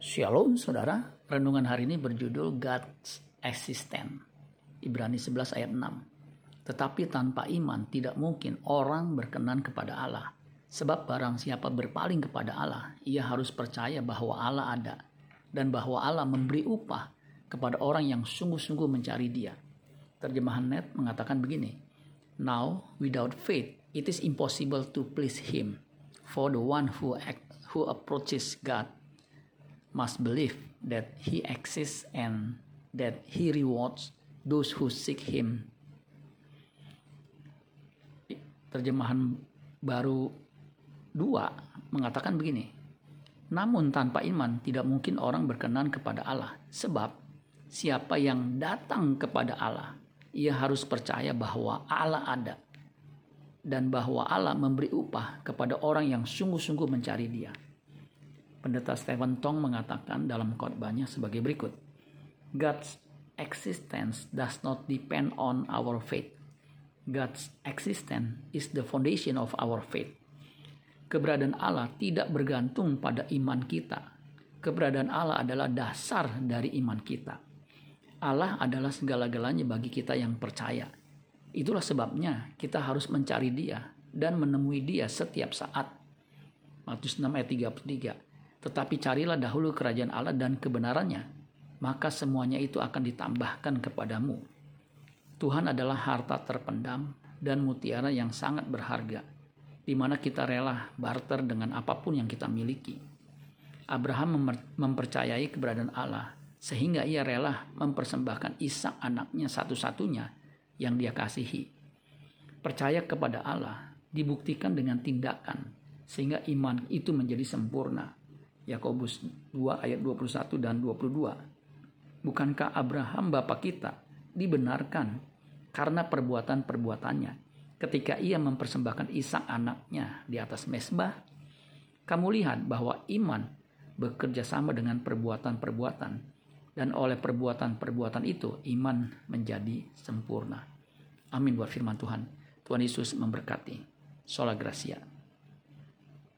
Shalom saudara, renungan hari ini berjudul God's Existence. Ibrani 11 ayat 6. Tetapi tanpa iman tidak mungkin orang berkenan kepada Allah. Sebab barang siapa berpaling kepada Allah, ia harus percaya bahwa Allah ada dan bahwa Allah memberi upah kepada orang yang sungguh-sungguh mencari dia. Terjemahan net mengatakan begini, Now, without faith, it is impossible to please him. For the one who, act, who approaches God must believe that he exists and that he rewards those who seek him. Terjemahan baru dua mengatakan begini. Namun tanpa iman tidak mungkin orang berkenan kepada Allah. Sebab siapa yang datang kepada Allah, ia harus percaya bahwa Allah ada. Dan bahwa Allah memberi upah kepada orang yang sungguh-sungguh mencari dia. Pendeta Stephen Tong mengatakan dalam khotbahnya sebagai berikut. God's existence does not depend on our faith. God's existence is the foundation of our faith. Keberadaan Allah tidak bergantung pada iman kita. Keberadaan Allah adalah dasar dari iman kita. Allah adalah segala-galanya bagi kita yang percaya. Itulah sebabnya kita harus mencari Dia dan menemui Dia setiap saat. Matius 6 ayat 33. Tetapi carilah dahulu kerajaan Allah dan kebenarannya, maka semuanya itu akan ditambahkan kepadamu. Tuhan adalah harta terpendam dan mutiara yang sangat berharga, di mana kita rela barter dengan apa pun yang kita miliki. Abraham mempercayai keberadaan Allah, sehingga ia rela mempersembahkan Ishak anaknya satu-satunya yang dia kasihi. Percaya kepada Allah dibuktikan dengan tindakan, sehingga iman itu menjadi sempurna Yakobus 2 ayat 21 dan 22. Bukankah Abraham bapa kita dibenarkan karena perbuatan-perbuatannya ketika ia mempersembahkan Ishak anaknya di atas mesbah? Kamu lihat bahwa iman bekerja sama dengan perbuatan-perbuatan dan oleh perbuatan-perbuatan itu iman menjadi sempurna. Amin buat firman Tuhan. Tuhan Yesus memberkati. Sola Gracia.